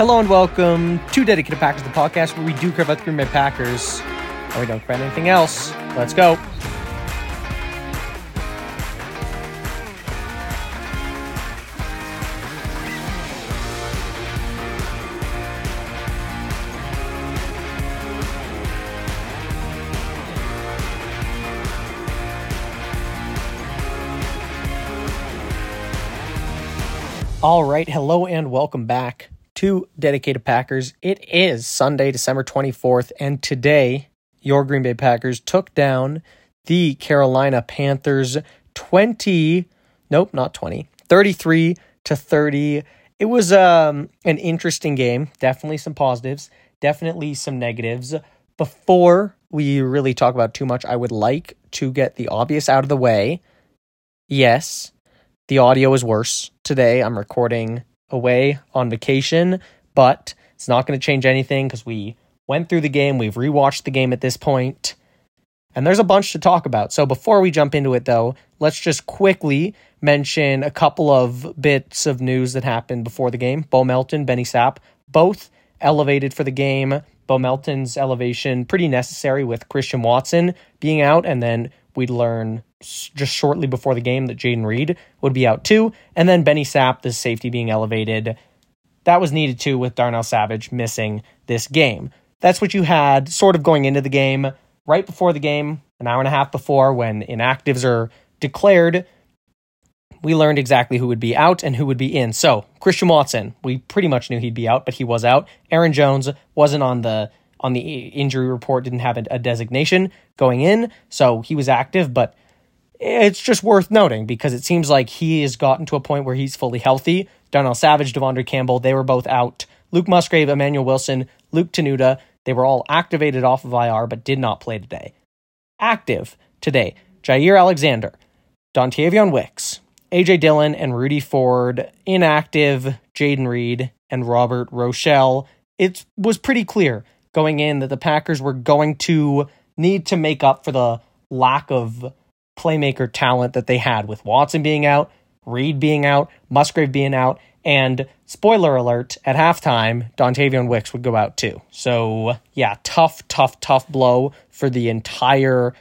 Hello and welcome to Dedicated Packers, the podcast where we do care about the Green Bay Packers and we don't care about anything else. Let's go. All right, hello and welcome back to Dedicated Packers. It is Sunday, December 24th, and today your Green Bay Packers took down the Carolina Panthers 20, nope, not 20, 33 to 30. It was um, an interesting game, definitely some positives, definitely some negatives. Before we really talk about too much, I would like to get the obvious out of the way. Yes, the audio is worse today. I'm recording away on vacation, but it's not going to change anything because we went through the game. We've rewatched the game at this point, and there's a bunch to talk about. So before we jump into it, though, let's just quickly mention a couple of bits of news that happened before the game. Bo Melton, Benny Sapp, both elevated for the game. Bo Melton's elevation pretty necessary with Christian Watson being out, and then we'd learn just shortly before the game that Jayden Reed would be out too. And then Benny Sapp, the safety being elevated. That was needed too with Darnell Savage missing this game. That's what you had sort of going into the game right before the game, an hour and a half before when inactives are declared. We learned exactly who would be out and who would be in. So, Christian Watson, we pretty much knew he'd be out, but he was out. Aaron Jones wasn't on the on the injury report, didn't have a designation going in, so he was active, but it's just worth noting because it seems like he has gotten to a point where he's fully healthy. Darnell Savage, De'Vondre Campbell, they were both out. Luke Musgrave, Emmanuel Wilson, Luke Tenuta, they were all activated off of IR but did not play today. Active today, Jaire Alexander, Dontayvion Wicks, AJ Dillon, and Rudy Ford. Inactive, Jayden Reed and Robert Rochell. It was pretty clear going in that the Packers were going to need to make up for the lack of playmaker talent that they had with Watson being out, Reed being out, Musgrave being out, and spoiler alert, at halftime, Dontayvion Wicks would go out too. So, yeah, tough, tough, tough blow for the entire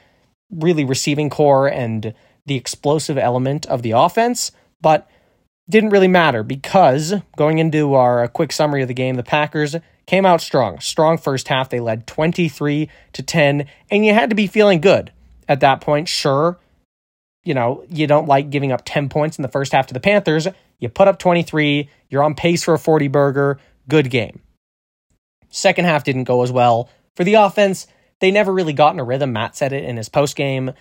really receiving corps and the explosive element of the offense, but didn't really matter because going into our quick summary of the game, the Packers came out strong. Strong first half. They led 23 to 10, and you had to be feeling good at that point. Sure, you know, you don't like giving up 10 points in the first half to the Panthers. You put up 23, you're on pace for a 40 burger. Good game. Second half didn't go as well. For the offense, they never really got in a rhythm. Matt said it in his post game.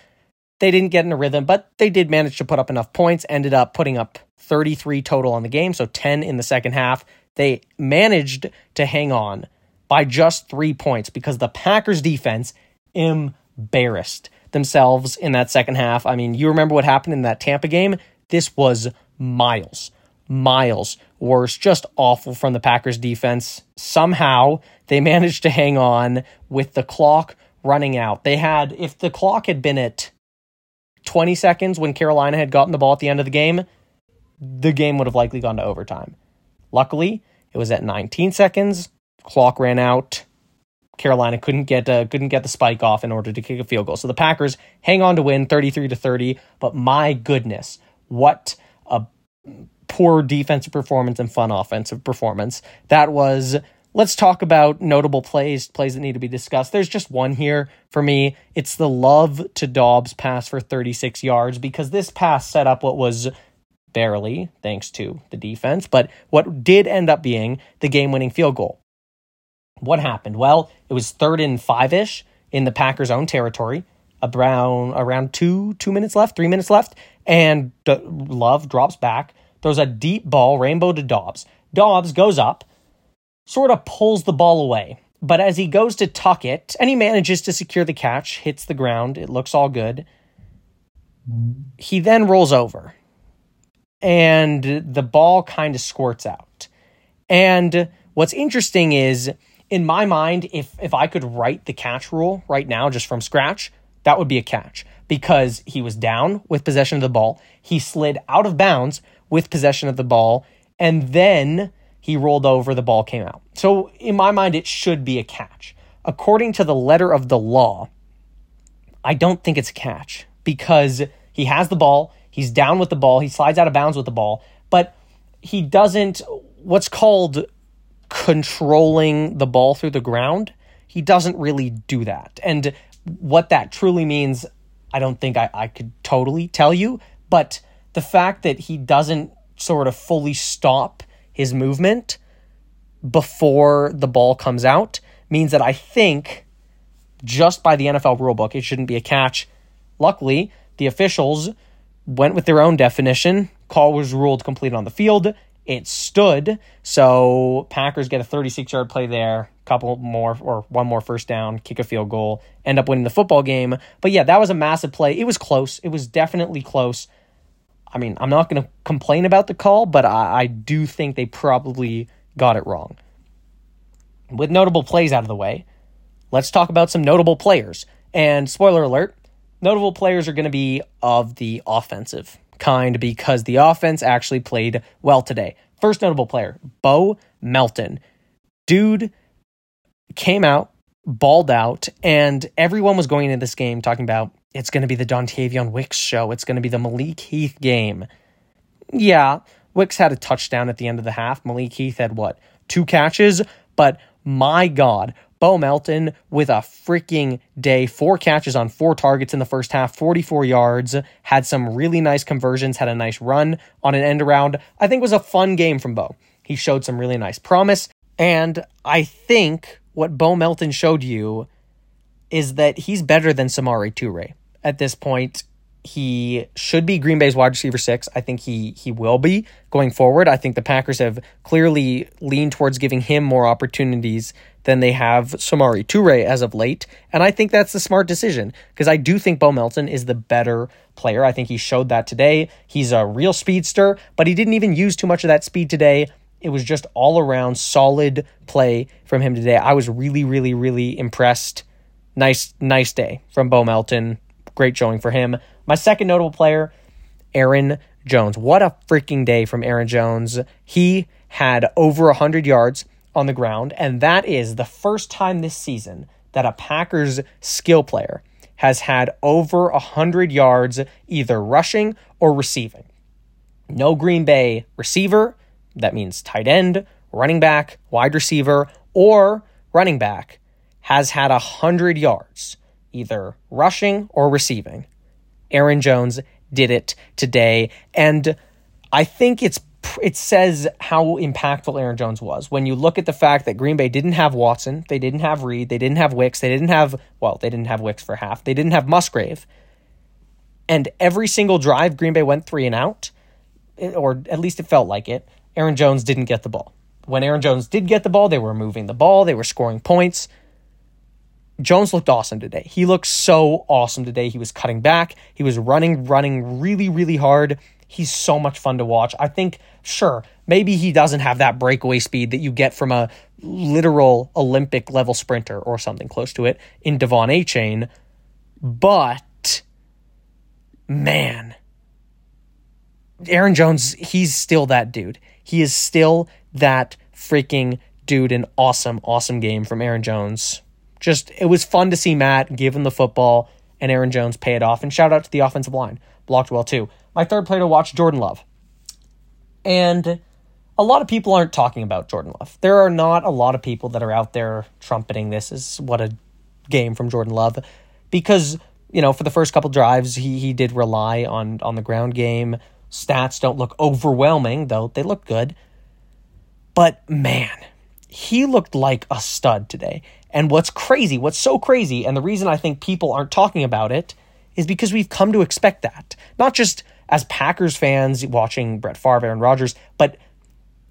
They didn't get in a rhythm, but they did manage to put up enough points, ended up putting up 33 total on the game, so 10 in the second half. They managed to hang on by just three points because the Packers defense embarrassed themselves in that second half. I mean, you remember what happened in that Tampa game? This was miles, miles worse, just awful from the Packers defense. Somehow they managed to hang on with the clock running out. They had, if the clock had been at 20 seconds when Carolina had gotten the ball at the end of the game, the game would have likely gone to overtime. Luckily, it was at 19 seconds. Clock ran out. Carolina couldn't get uh, couldn't get the spike off in order to kick a field goal. So the Packers hang on to win 33 to 30, but my goodness, what a poor defensive performance and fun offensive performance. That was let's talk about notable plays, plays that need to be discussed. There's just one here for me. It's the love to Doubs pass for 36 yards because this pass set up what was barely thanks to the defense, but what did end up being the game winning field goal. What happened? Well, it was third and five ish in the Packers' own territory. Around around two two minutes left, three minutes left, and D- Love drops back, throws a deep ball, rainbow to Doubs. Doubs goes up, sort of pulls the ball away, but as he goes to tuck it, and he manages to secure the catch, hits the ground, it looks all good. He then rolls over, and the ball kind of squirts out. And what's interesting is in my mind, if if I could write the catch rule right now just from scratch, that would be a catch because he was down with possession of the ball. He slid out of bounds with possession of the ball and then he rolled over, the ball came out. So in my mind, it should be a catch. According to the letter of the law, I don't think it's a catch because he has the ball, he's down with the ball, he slides out of bounds with the ball, but he doesn't what's called controlling the ball through the ground. He doesn't really do that. And what that truly means, I don't think I, I could totally tell you, but the fact that he doesn't sort of fully stop his movement before the ball comes out means that I think just by the NFL rulebook, it shouldn't be a catch. Luckily, the officials went with their own definition. Call was ruled complete on the field. It stood. So Packers get a 36 yard play there, couple more or one more first down, kick a field goal, end up winning the football game. But yeah, that was a massive play. It was close. It was definitely close. I mean, I'm not going to complain about the call, but I, I do think they probably got it wrong. With notable plays out of the way, let's talk about some notable players. And spoiler alert, notable players are going to be of the offensive kind because the offense actually played well today. First notable player, Bo Melton. Dude came out, balled out, and everyone was going into this game talking about it's going to be the Dontayvion Wicks show. It's going to be the Malik Heath game. Yeah, Wicks had a touchdown at the end of the half. Malik Heath had what? Two catches, but my God, Bo Melton with a freaking day. Four catches on four targets in the first half, 44 yards, had some really nice conversions, had a nice run on an end around. I think was a fun game from Bo. He showed some really nice promise. And I think what Bo Melton showed you is that he's better than Samori Toure at this point he should be Green Bay's wide receiver six. I think he he will be going forward. I think the Packers have clearly leaned towards giving him more opportunities than they have Samori Toure as of late, and I think that's the smart decision because I do think Bo Melton is the better player. I think he showed that today. He's a real speedster, but he didn't even use too much of that speed today. It was just all around solid play from him today. I was really, really, really impressed. Nice, nice day from Bo Melton. Great showing for him. My second notable player, Aaron Jones. What a freaking day from Aaron Jones. He had over 100 yards on the ground, and that is the first time this season that a Packers skill player has had over 100 yards either rushing or receiving. No Green Bay receiver, that means tight end, running back, wide receiver, or running back, has had 100 yards either rushing or receiving. Aaron Jones did it today. And I think it's it says how impactful Aaron Jones was. When you look at the fact that Green Bay didn't have Watson, they didn't have Reed, they didn't have Wicks, they didn't have well, they didn't have Wicks for half. They didn't have Musgrave. And every single drive Green Bay went 3 and out, eh, or at least it felt like it. Aaron Jones didn't get the ball. When Aaron Jones did get the ball, they were moving the ball, they were scoring points. Jones looked awesome today. He looked so awesome today. He was cutting back. He was running, running really, really hard. He's so much fun to watch. I think, sure, maybe he doesn't have that breakaway speed that you get from a literal Olympic level sprinter or something close to it in De'Von Achane, but man, Aaron Jones, he's still that dude. He is still that freaking dude. An awesome, awesome game from Aaron Jones just it was fun to see Matt give him the football and Aaron Jones pay it off. And shout out to the offensive line, blocked well too. My third player to watch, Jordan Love. And a lot of people aren't talking about Jordan Love. There are not a lot of people that are out there trumpeting this is what a game from Jordan Love because you know for the first couple drives he he did rely on on the ground game. Stats don't look overwhelming though they look good. But man, he looked like a stud today. And what's crazy, what's so crazy, and the reason I think people aren't talking about it is because we've come to expect that. Not just as Packers fans watching Brett Favre, Aaron Rodgers, but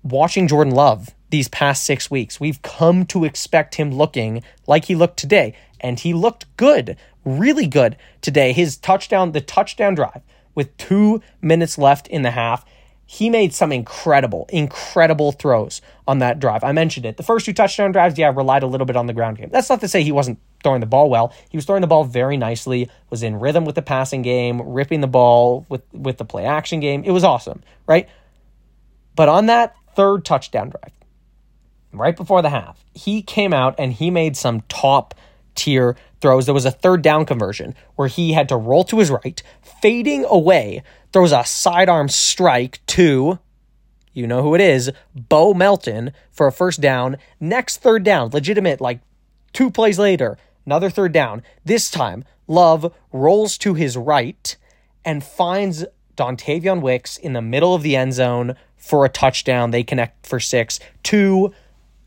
watching Jordan Love these past six weeks. We've come to expect him looking like he looked today. And he looked good, really good today. His touchdown, the touchdown drive with two minutes left in the half, he made some incredible, incredible throws on that drive. I mentioned it. The first two touchdown drives, yeah, relied a little bit on the ground game. That's not to say he wasn't throwing the ball well. He was throwing the ball very nicely, was in rhythm with the passing game, ripping the ball with, with the play action game. It was awesome, right? But on that third touchdown drive, right before the half, he came out and he made some top tier throws. There was a third down conversion where he had to roll to his right, fading away, throws a sidearm strike to, you know who it is, Bo Melton for a first down. Next third down, legitimate, like two plays later, another third down. This time, Love rolls to his right and finds Dontayvion Wicks in the middle of the end zone for a touchdown. They connect for six. Two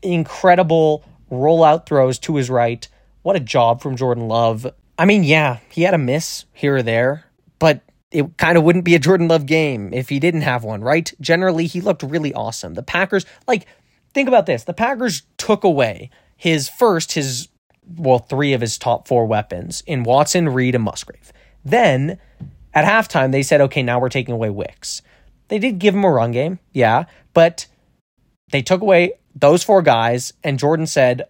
incredible rollout throws to his right. What a job from Jordan Love. I mean, yeah, he had a miss here or there, but it kind of wouldn't be a Jordan Love game if he didn't have one, right? Generally, he looked really awesome. The Packers, like, think about this the Packers took away his first, his, well, three of his top four weapons in Watson, Reed, and Musgrave. Then at halftime, they said, okay, now we're taking away Wicks. They did give him a run game, yeah, but they took away those four guys, and Jordan said,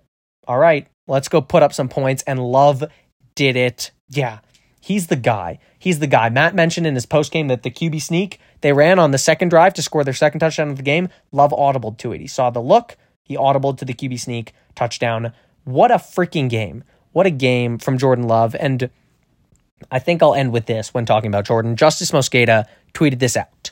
all right, let's go put up some points. And Love did it. Yeah, he's the guy. He's the guy. Matt mentioned in his post game that the QB sneak they ran on the second drive to score their second touchdown of the game. Love audibled to it. He saw the look. He audibled to the QB sneak touchdown. What a freaking game! What a game from Jordan Love. And I think I'll end with this when talking about Jordan. Justis Mosqueda tweeted this out.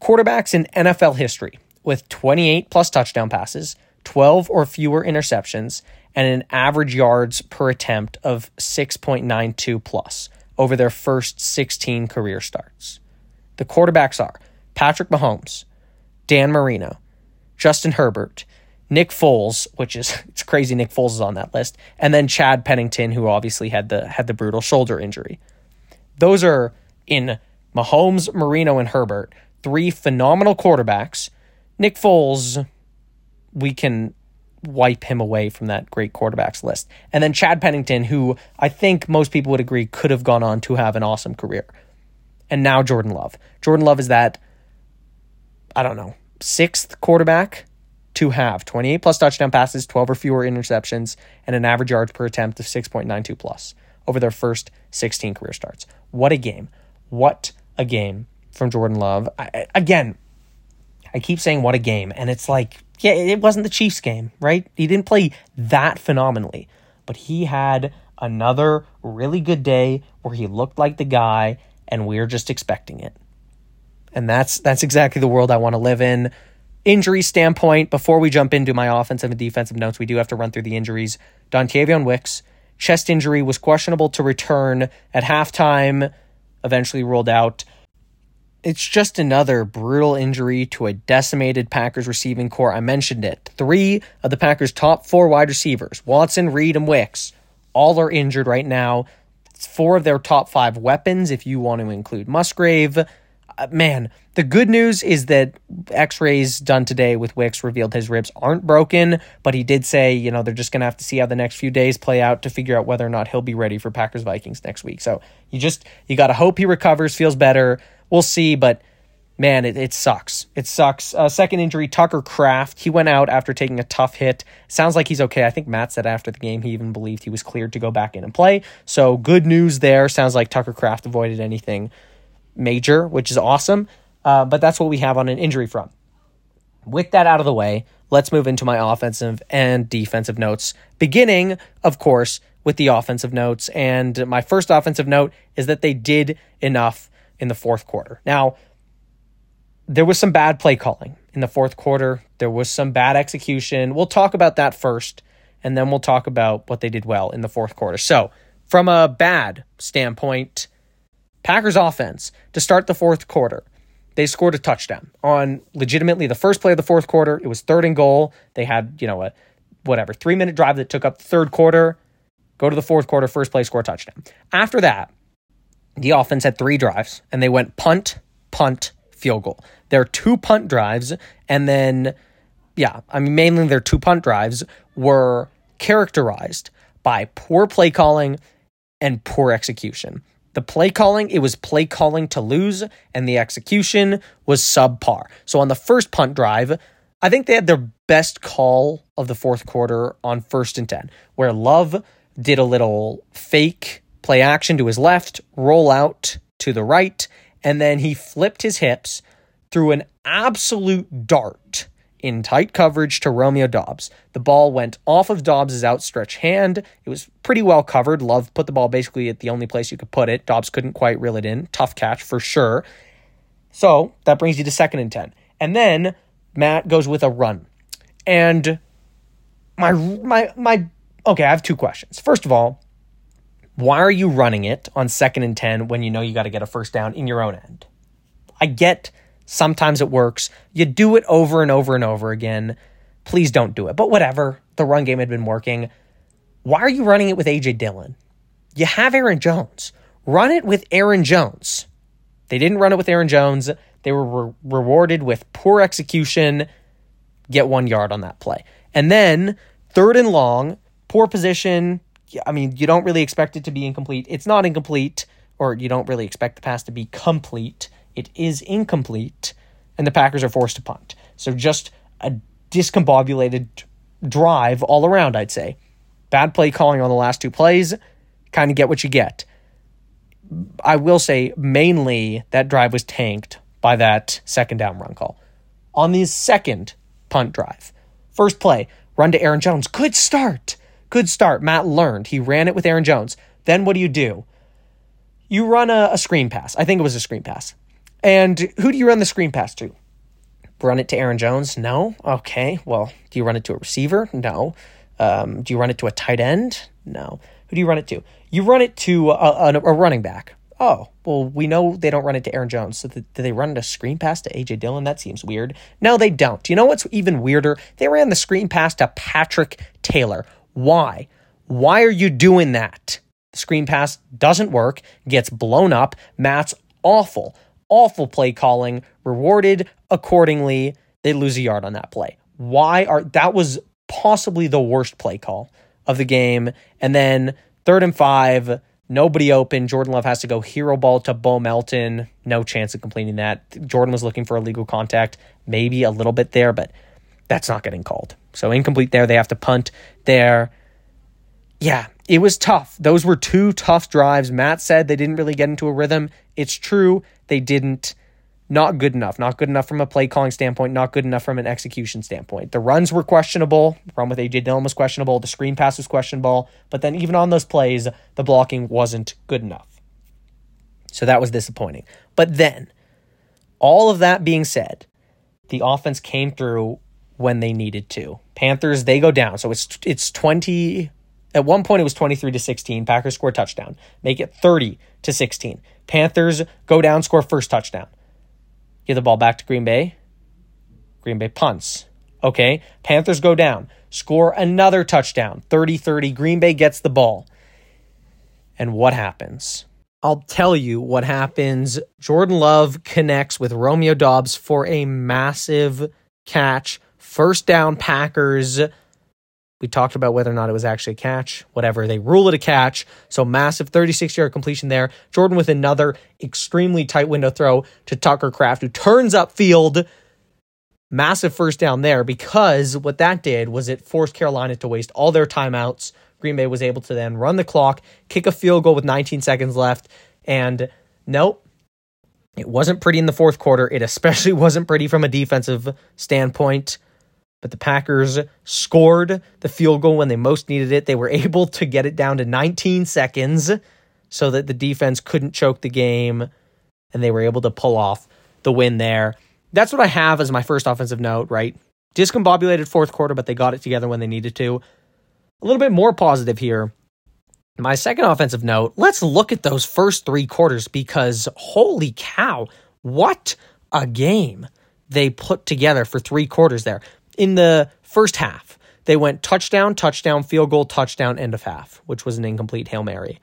Quarterbacks in NFL history with 28 plus touchdown passes, 12 or fewer interceptions, and an average yards per attempt of 6.92 plus over their first 16 career starts. The quarterbacks are Patrick Mahomes, Dan Marino, Justin Herbert, Nick Foles, which is it's crazy Nick Foles is on that list, and then Chad Pennington, who obviously had the had the brutal shoulder injury. Those are in Mahomes, Marino, and Herbert, three phenomenal quarterbacks. Nick Foles, we can wipe him away from that great quarterbacks list. And then Chad Pennington, who I think most people would agree could have gone on to have an awesome career. And now Jordan Love. Jordan Love is that, I don't know, sixth quarterback to have 28 plus touchdown passes, 12 or fewer interceptions, and an average yards per attempt of 6.92 plus over their first 16 career starts. What a game. What a game from Jordan Love. I, again, I keep saying what a game, and it's like, yeah, it wasn't the Chiefs game, right? He didn't play that phenomenally, but he had another really good day where he looked like the guy, and we we're just expecting it. And that's that's exactly the world I want to live in injury standpoint, before we jump into my offensive and defensive notes, we do have to run through the injuries. Dontayvion Wicks, chest injury, was questionable to return at halftime, eventually ruled out. It's just another brutal injury to a decimated Packers receiving corps. I mentioned it. Three of the Packers' top four wide receivers, Watson, Reed, and Wicks, all are injured right now. It's four of their top five weapons, if you want to include Musgrave. Uh, man, the good news is that x rays done today with Wicks revealed his ribs aren't broken, but he did say, you know, they're just going to have to see how the next few days play out to figure out whether or not he'll be ready for Packers Vikings next week. So you just, you got to hope he recovers, feels better. We'll see, but man, it, it sucks. It sucks. Uh, second injury, Tucker Kraft. He went out after taking a tough hit. Sounds like he's okay. I think Matt said after the game he even believed he was cleared to go back in and play. So good news there. Sounds like Tucker Kraft avoided anything major, which is awesome. Uh, but that's what we have on an injury front. With that out of the way, let's move into my offensive and defensive notes. Beginning, of course, with the offensive notes. And my first offensive note is that they did enough in the fourth quarter. Now, there was some bad play calling in the fourth quarter. There was some bad execution. We'll talk about that first, and then we'll talk about what they did well in the fourth quarter. So, from a bad standpoint, Packers offense to start the fourth quarter they scored a touchdown on legitimately the first play of the fourth quarter. It was third and goal. They had, you know, a whatever, three minute drive that took up the third quarter. Go to the fourth quarter, first play, score touchdown. After that, the offense had three drives and they went punt, punt, field goal. There are two punt drives, and then, yeah, I mean, mainly their two punt drives were characterized by poor play calling and poor execution. The play calling, it was play calling to lose, and the execution was subpar. So on the first punt drive, I think they had their best call of the fourth quarter on first and 10, where Love did a little fake play action to his left, roll out to the right, and then he flipped his hips through an absolute dart in tight coverage to Romeo Doubs. The ball went off of Doubs' outstretched hand. It was pretty well covered. Love put the ball basically at the only place you could put it. Dobbs couldn't quite reel it in. Tough catch for sure. So that brings you to second and 10. And then Matt goes with a run. And my my my okay, I have two questions. First of all, why are you running it on second and 10 when you know you got to get a first down in your own end? I get sometimes it works. You do it over and over and over again. Please don't do it. But whatever. The run game had been working. Why are you running it with AJ Dillon? You have Aaron Jones. Run it with Aaron Jones. They didn't run it with Aaron Jones. They were re- rewarded with poor execution. Get one yard on that play. And then third and long, poor position, I mean, you don't really expect it to be incomplete. It's not incomplete, or you don't really expect the pass to be complete. It is incomplete, and the Packers are forced to punt. So just a discombobulated drive all around, I'd say. Bad play calling on the last two plays, kind of get what you get. I will say, mainly, that drive was tanked by that second down run call. On the second punt drive, first play, run to Aaron Jones. Good start. Good start. Matt learned. He ran it with Aaron Jones. Then what do you do? You run a, a screen pass. I think it was a screen pass. And who do you run the screen pass to? Run it to Aaron Jones? No. Okay. Well, do you run it to a receiver? No. Um, do you run it to a tight end? No. Who do you run it to? You run it to a, a, a running back. Oh, well, we know they don't run it to Aaron Jones. So do they run a screen pass to AJ Dillon? That seems weird. No, they don't. You know what's even weirder? They ran the screen pass to Patrick Taylor. Why? Why are you doing that? The screen pass doesn't work, gets blown up. Matt's awful, awful play calling, rewarded accordingly. They lose a yard on that play. Why are that was possibly the worst play call of the game. And then third and five, nobody open. Jordan Love has to go hero ball to Bo Melton. No chance of completing that. Jordan was looking for a legal contact, maybe a little bit there, but that's not getting called. So incomplete there. They have to punt there. Yeah, it was tough. Those were two tough drives. Matt said they didn't really get into a rhythm. It's true. They didn't. Not good enough. Not good enough from a play calling standpoint. Not good enough from an execution standpoint. The runs were questionable. Run with AJ Dillon was questionable. The screen pass was questionable. But then even on those plays, the blocking wasn't good enough. So that was disappointing. But then, all of that being said, the offense came through when they needed to. Panthers, they go down. So it's it's 20 at one point it was 23 to 16. Packers score touchdown. Make it 30 to 16. Panthers go down, score first touchdown. Give the ball back to Green Bay. Green Bay punts. Okay. Panthers go down, score another touchdown. 30-30. Green Bay gets the ball. And what happens? I'll tell you what happens. Jordan Love connects with Romeo Doubs for a massive catch First down, Packers. We talked about whether or not it was actually a catch, whatever. They rule it a catch. So massive 36 yard completion there. Jordan with another extremely tight window throw to Tucker Kraft, who turns up field. Massive first down there because what that did was it forced Carolina to waste all their timeouts. Green Bay was able to then run the clock, kick a field goal with 19 seconds left. And nope, it wasn't pretty in the fourth quarter. It especially wasn't pretty from a defensive standpoint but the Packers scored the field goal when they most needed it. They were able to get it down to 19 seconds so that the defense couldn't choke the game and they were able to pull off the win there. That's what I have as my first offensive note, right? Discombobulated fourth quarter, but they got it together when they needed to. A little bit more positive here. My second offensive note, let's look at those first three quarters because holy cow, what a game they put together for three quarters there in the first half, they went touchdown, touchdown, field goal, touchdown, end of half, which was an incomplete Hail Mary.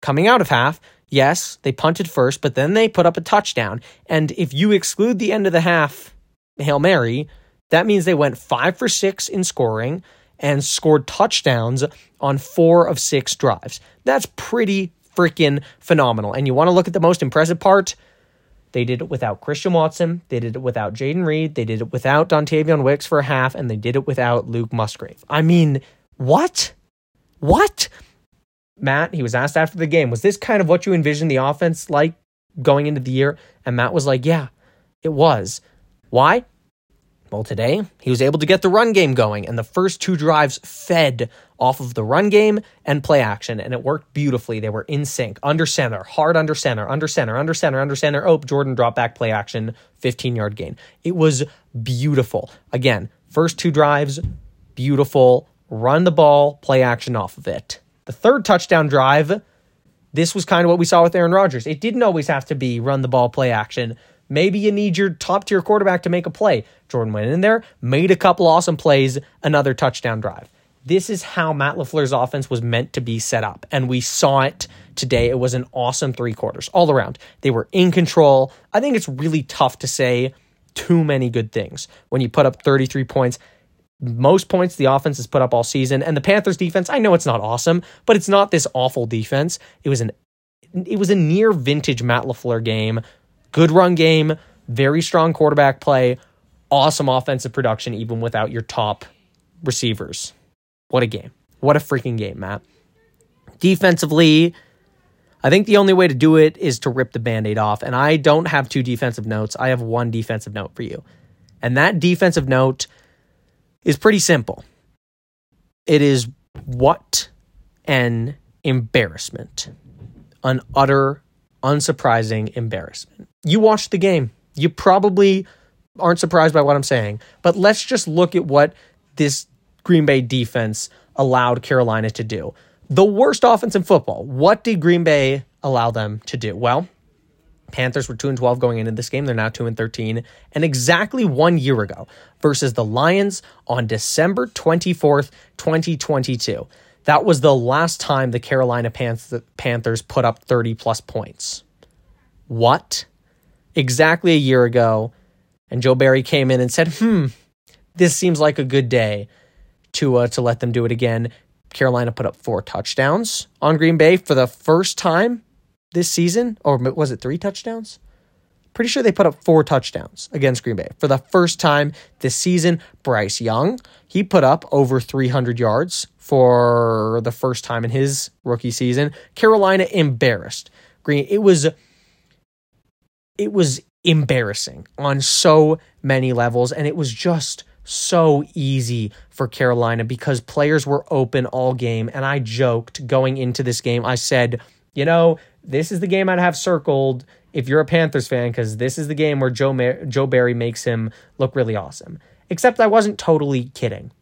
Coming out of half, yes, they punted first, but then they put up a touchdown. And if you exclude the end of the half Hail Mary, that means they went five for six in scoring and scored touchdowns on four of six drives. That's pretty freaking phenomenal. And you want to look at the most impressive part? They did it without Christian Watson. They did it without Jayden Reed. They did it without Dontayvion Wicks for a half, and they did it without Luke Musgrave. I mean, what? What? Matt, he was asked after the game, was this kind of what you envisioned the offense like going into the year? And Matt was like, yeah, it was. Why? Well, today he was able to get the run game going, and the first two drives fed off of the run game and play action, and it worked beautifully. They were in sync, under center, hard under center, under center, under center, under center. Oh, Jordan drop back play action, 15 yard gain. It was beautiful. Again, first two drives, beautiful. Run the ball, play action off of it. The third touchdown drive, this was kind of what we saw with Aaron Rodgers. It didn't always have to be run the ball, play action. Maybe you need your top tier quarterback to make a play. Jordan went in there, made a couple awesome plays, another touchdown drive. This is how Matt LaFleur's offense was meant to be set up. And we saw it today. It was an awesome three quarters all around. They were in control. I think it's really tough to say too many good things when you put up 33 points. Most points the offense has put up all season. And the Panthers defense, I know it's not awesome, but it's not this awful defense. It was an it was a near vintage Matt LaFleur game. Good run game, very strong quarterback play, awesome offensive production, even without your top receivers. What a game. What a freaking game, Matt. Defensively, I think the only way to do it is to rip the band aid off. And I don't have two defensive notes. I have one defensive note for you. And that defensive note is pretty simple it is what an embarrassment, an utter, unsurprising embarrassment. You watched the game. You probably aren't surprised by what I'm saying, but let's just look at what this Green Bay defense allowed Carolina to do. The worst offense in football. What did Green Bay allow them to do? Well, Panthers were 2 and 12 going into this game. They're now 2 and 13. And exactly one year ago versus the Lions on December 24th, 2022. That was the last time the Carolina Panthers put up 30 plus points. What? Exactly a year ago. And Joe Barry came in and said, hmm, this seems like a good day to uh, to let them do it again. Carolina put up four touchdowns on Green Bay for the first time this season, or was it three touchdowns? Pretty sure they put up four touchdowns against Green Bay for the first time this season. Bryce Young, he put up over 300 yards for the first time in his rookie season. Carolina embarrassed Green. It was it was embarrassing on so many levels, and it was just so easy for Carolina because players were open all game. And I joked going into this game, I said, you know, this is the game I'd have circled if you're a Panthers fan, because this is the game where Joe, Mar- Joe Barry makes him look really awesome. Except I wasn't totally kidding.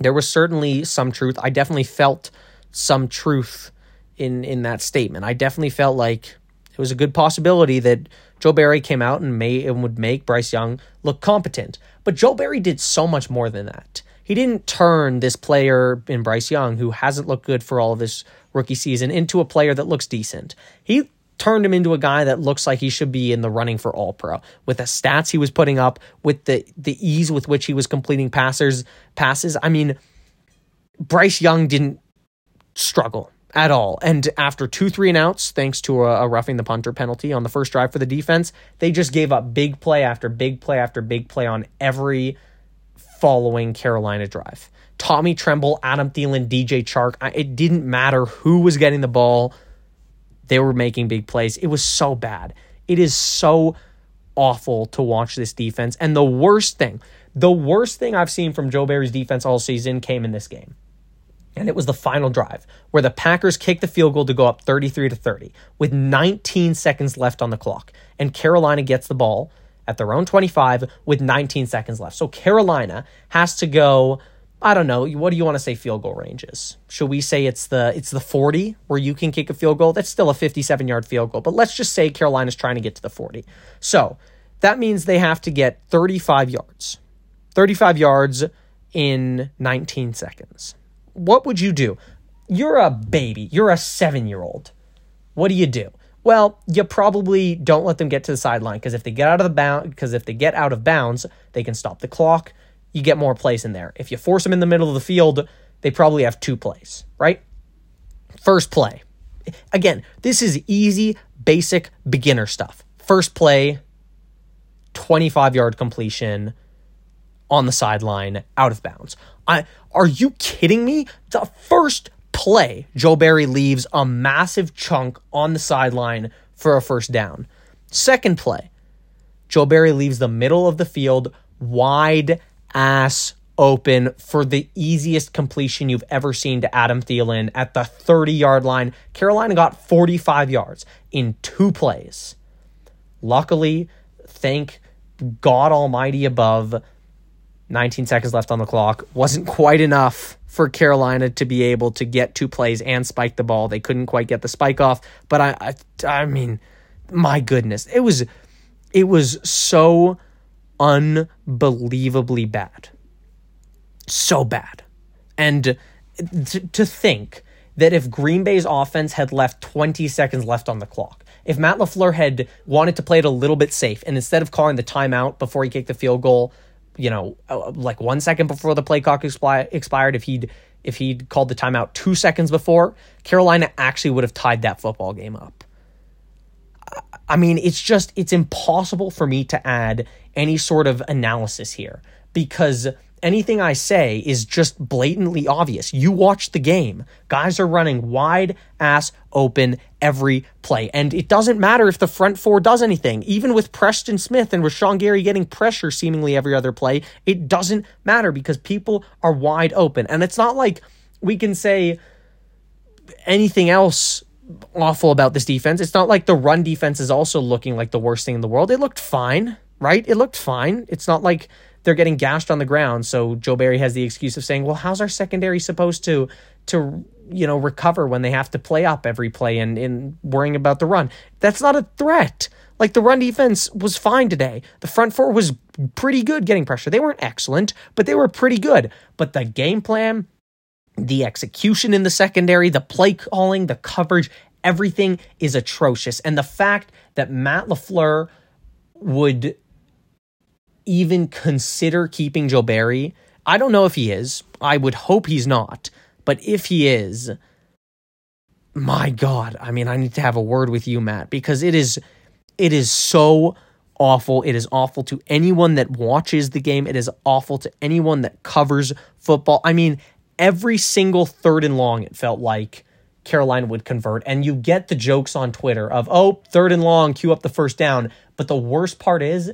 There was certainly some truth. I definitely felt some truth in in that statement. I definitely felt like it was a good possibility that Joe Barry came out and made and would make Bryce Young look competent. But Joe Barry did so much more than that. He didn't turn this player in Bryce Young, who hasn't looked good for all of his rookie season, into a player that looks decent. He turned him into a guy that looks like he should be in the running for all pro with the stats he was putting up with the the ease with which he was completing passers passes i mean bryce young didn't struggle at all. And after two three and outs, thanks to a, a, roughing the punter penalty on the first drive for the defense, they just gave up big play after big play after big play on every following Carolina drive. Tommy Tremble, Adam Thielen, DJ Chark, it didn't matter who was getting the ball. They were making big plays. It was so bad. It is so awful to watch this defense. And the worst thing, the worst thing I've seen from Joe Barry's defense all season came in this game and it was the final drive where the Packers kicked the field goal to go up 33 to 30 with 19 seconds left on the clock and Carolina gets the ball at their own 25 with 19 seconds left. So Carolina has to go I don't know, what do you want to say field goal range is? Should we say it's the it's the 40 where you can kick a field goal? That's still a 57-yard field goal, but let's just say Carolina's trying to get to the 40. So, that means they have to get 35 yards. 35 yards in 19 seconds what would you do? You're a baby. You're a seven year old. What do you do? Well, you probably don't let them get to the sideline because if they get out of the bound, because if they get out of bounds, they can stop the clock. You get more plays in there. If you force them in the middle of the field, they probably have two plays, right? First play. Again, this is easy, basic beginner stuff. First play, 25 yard completion on the sideline, out of bounds. I are you kidding me? The first play, Joe Barry leaves a massive chunk on the sideline for a first down. Second play, Joe Barry leaves the middle of the field wide ass open for the easiest completion you've ever seen to Adam Thielen at the 30 yard line. Carolina got 45 yards in two plays. Luckily, thank God Almighty above, 19 seconds left on the clock wasn't quite enough for Carolina to be able to get two plays and spike the ball. They couldn't quite get the spike off, but I I, I mean, my goodness, it was it was so unbelievably bad. So bad. And to, to think that if Green Bay's offense had left 20 seconds left on the clock, if Matt LaFleur had wanted to play it a little bit safe, and instead of calling the timeout before he kicked the field goal, you know, uh, like one second before the play clock expli- expired, if he'd if he'd called the timeout two seconds before, Carolina actually would have tied that football game up. I mean, it's just it's impossible for me to add any sort of analysis here because anything I say is just blatantly obvious. You watch the game. Guys are running wide ass open every play. And it doesn't matter if the front four does anything. Even with Preston Smith and Rashan Gary getting pressure seemingly every other play, it doesn't matter because people are wide open. And it's not like we can say anything else awful about this defense. It's not like the run defense is also looking like the worst thing in the world. It looked fine, right? It looked fine. It's not like they're getting gashed on the ground. So Joe Barry has the excuse of saying, "Well, how's our secondary supposed to to you know recover when they have to play up every play and in worrying about the run?" That's not a threat. Like the run defense was fine today. The front four was pretty good getting pressure. They weren't excellent, but they were pretty good. But the game plan, the execution in the secondary, the play calling, the coverage, everything is atrocious. And the fact that Matt LaFleur would even consider keeping Joe Barry. I don't know if he is. I would hope he's not. But if he is, my God, I mean, I need to have a word with you, Matt, because it is it is so awful. It is awful to anyone that watches the game. It is awful to anyone that covers football. I mean, every single third and long, it felt like Carolina would convert. And you get the jokes on Twitter of, oh, third and long, cue up the first down. But the worst part is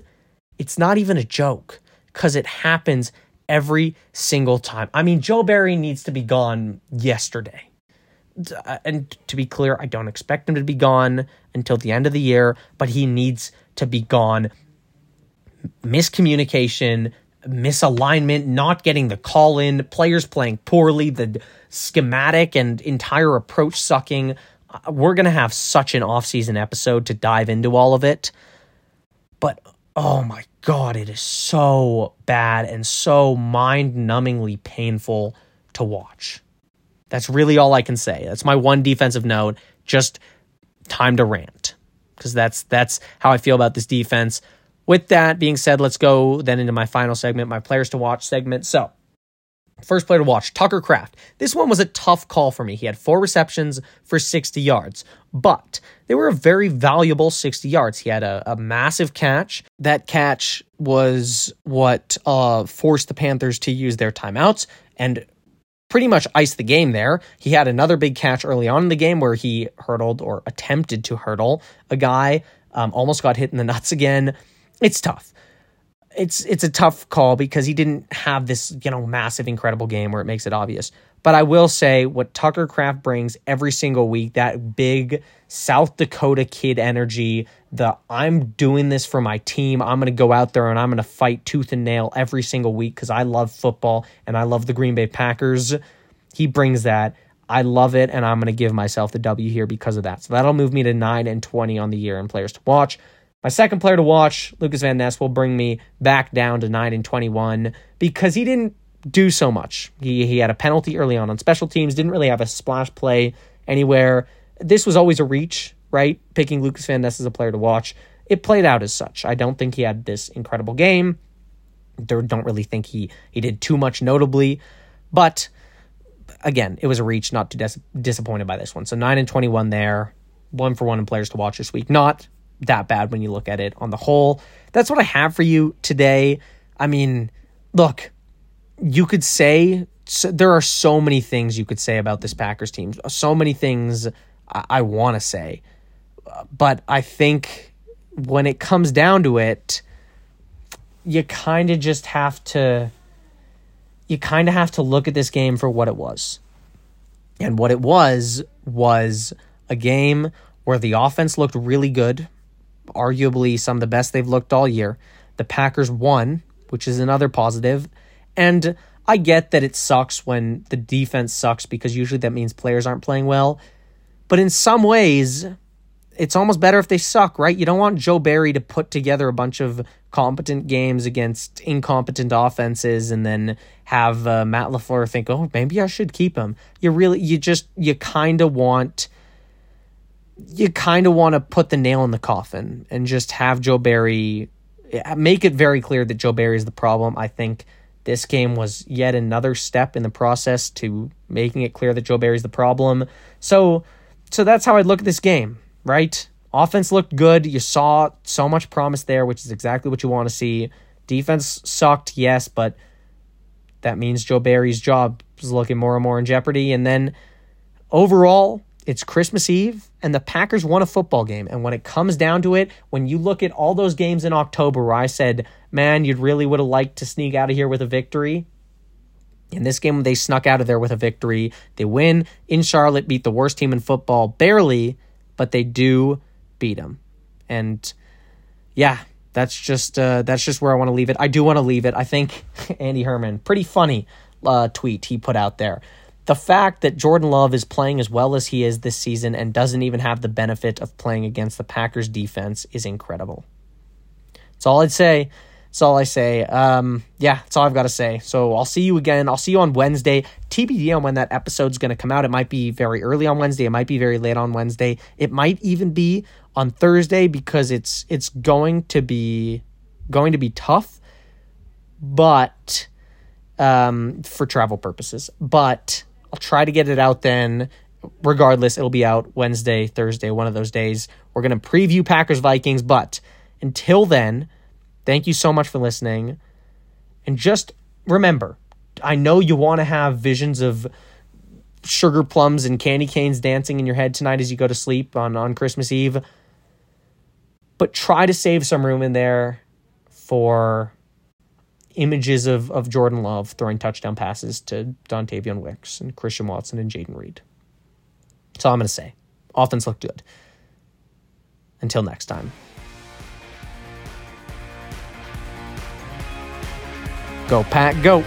it's not even a joke because it happens every single time. I mean, Joe Barry needs to be gone yesterday. Uh, and to be clear, I don't expect him to be gone until the end of the year, but he needs to be gone. Miscommunication, misalignment, not getting the call in, players playing poorly, the schematic and entire approach sucking. Uh, we're going to have such an offseason episode to dive into all of it. But oh my God, it is so bad and so mind numbingly painful to watch. That's really all I can say. That's my one defensive note. Just time to rant because that's that's how I feel about this defense. With that being said, let's go then into my final segment, my players to watch segment. So, First player to watch, Tucker Kraft. This one was a tough call for me. He had four receptions for 60 yards, but they were a very valuable 60 yards. He had a, a massive catch. That catch was what uh, forced the Panthers to use their timeouts and pretty much iced the game there. He had another big catch early on in the game where he hurdled or attempted to hurdle a guy, um, almost got hit in the nuts again. It's tough it's it's a tough call because he didn't have this you know massive incredible game where it makes it obvious. But I will say what Tucker Kraft brings every single week that big South Dakota kid energy, the I'm doing this for my team. I'm going to go out there and I'm going to fight tooth and nail every single week because I love football and I love the Green Bay Packers. He brings that. I love it and I'm going to give myself the W here because of that. So that'll move me to 9 and 20 on the year and players to watch. My second player to watch, Lucas Van Ness, will bring me back down to 9 and 21 because he didn't do so much. He, he had a penalty early on on special teams, didn't really have a splash play anywhere. This was always a reach, right? Picking Lucas Van Ness as a player to watch. It played out as such. I don't think he had this incredible game. Don't really think he, he did too much notably. But again, it was a reach, not too dis- disappointed by this one. So 9 and 21 there. One for one in players to watch this week. Not that bad when you look at it on the whole. That's what I have for you today. I mean, look, you could say so, there are so many things you could say about this Packers team, so many things I, I want to say. But I think when it comes down to it, you kind of just have to you kind of have to look at this game for what it was. And what it was was a game where the offense looked really good, arguably some of the best they've looked all year. The Packers won, which is another positive. And I get that it sucks when the defense sucks because usually that means players aren't playing well. But in some ways, it's almost better if they suck, right? You don't want Joe Barry to put together a bunch of competent games against incompetent offenses and then have uh, Matt LaFleur think, "Oh, maybe I should keep him." You really you just you kind of want you kind of want to put the nail in the coffin and just have Joe Barry eh, make it very clear that Joe Barry is the problem. I think this game was yet another step in the process to making it clear that Joe Barry's the problem. So so that's how I look at this game, right? Offense looked good. You saw so much promise there, which is exactly what you want to see. Defense sucked, yes, but that means Joe Barry's job is looking more and more in jeopardy. And then overall, it's Christmas Eve, and the Packers won a football game. And when it comes down to it, when you look at all those games in October where I said, man, you'd really would have liked to sneak out of here with a victory. In this game, they snuck out of there with a victory. They win in Charlotte, beat the worst team in football barely, but they do beat them. And yeah, that's just uh, that's just where I want to leave it. I do want to leave it. I think Andy Herman, pretty funny uh, tweet he put out there. The fact that Jordan Love is playing as well as he is this season and doesn't even have the benefit of playing against the Packers defense is incredible. That's all I'd say. That's all I say. Um, yeah, that's all I've got to say. So I'll see you again. I'll see you on Wednesday. TBD on when that episode's going to come out. It might be very early on Wednesday. It might be very late on Wednesday. It might even be on Thursday because it's it's going to be going to be tough, but um, for travel purposes. But I'll try to get it out then. Regardless, it'll be out Wednesday, Thursday, one of those days. We're going to preview Packers Vikings, but until then Thank you so much for listening. And just remember, I know you want to have visions of sugar plums and candy canes dancing in your head tonight as you go to sleep on, on Christmas Eve. But try to save some room in there for images of, of Jordan Love throwing touchdown passes to Dontayvion Wicks and Christian Watson and Jayden Reed. That's all I'm going to say. Offense looked good. Until next time. Go, Pack, go.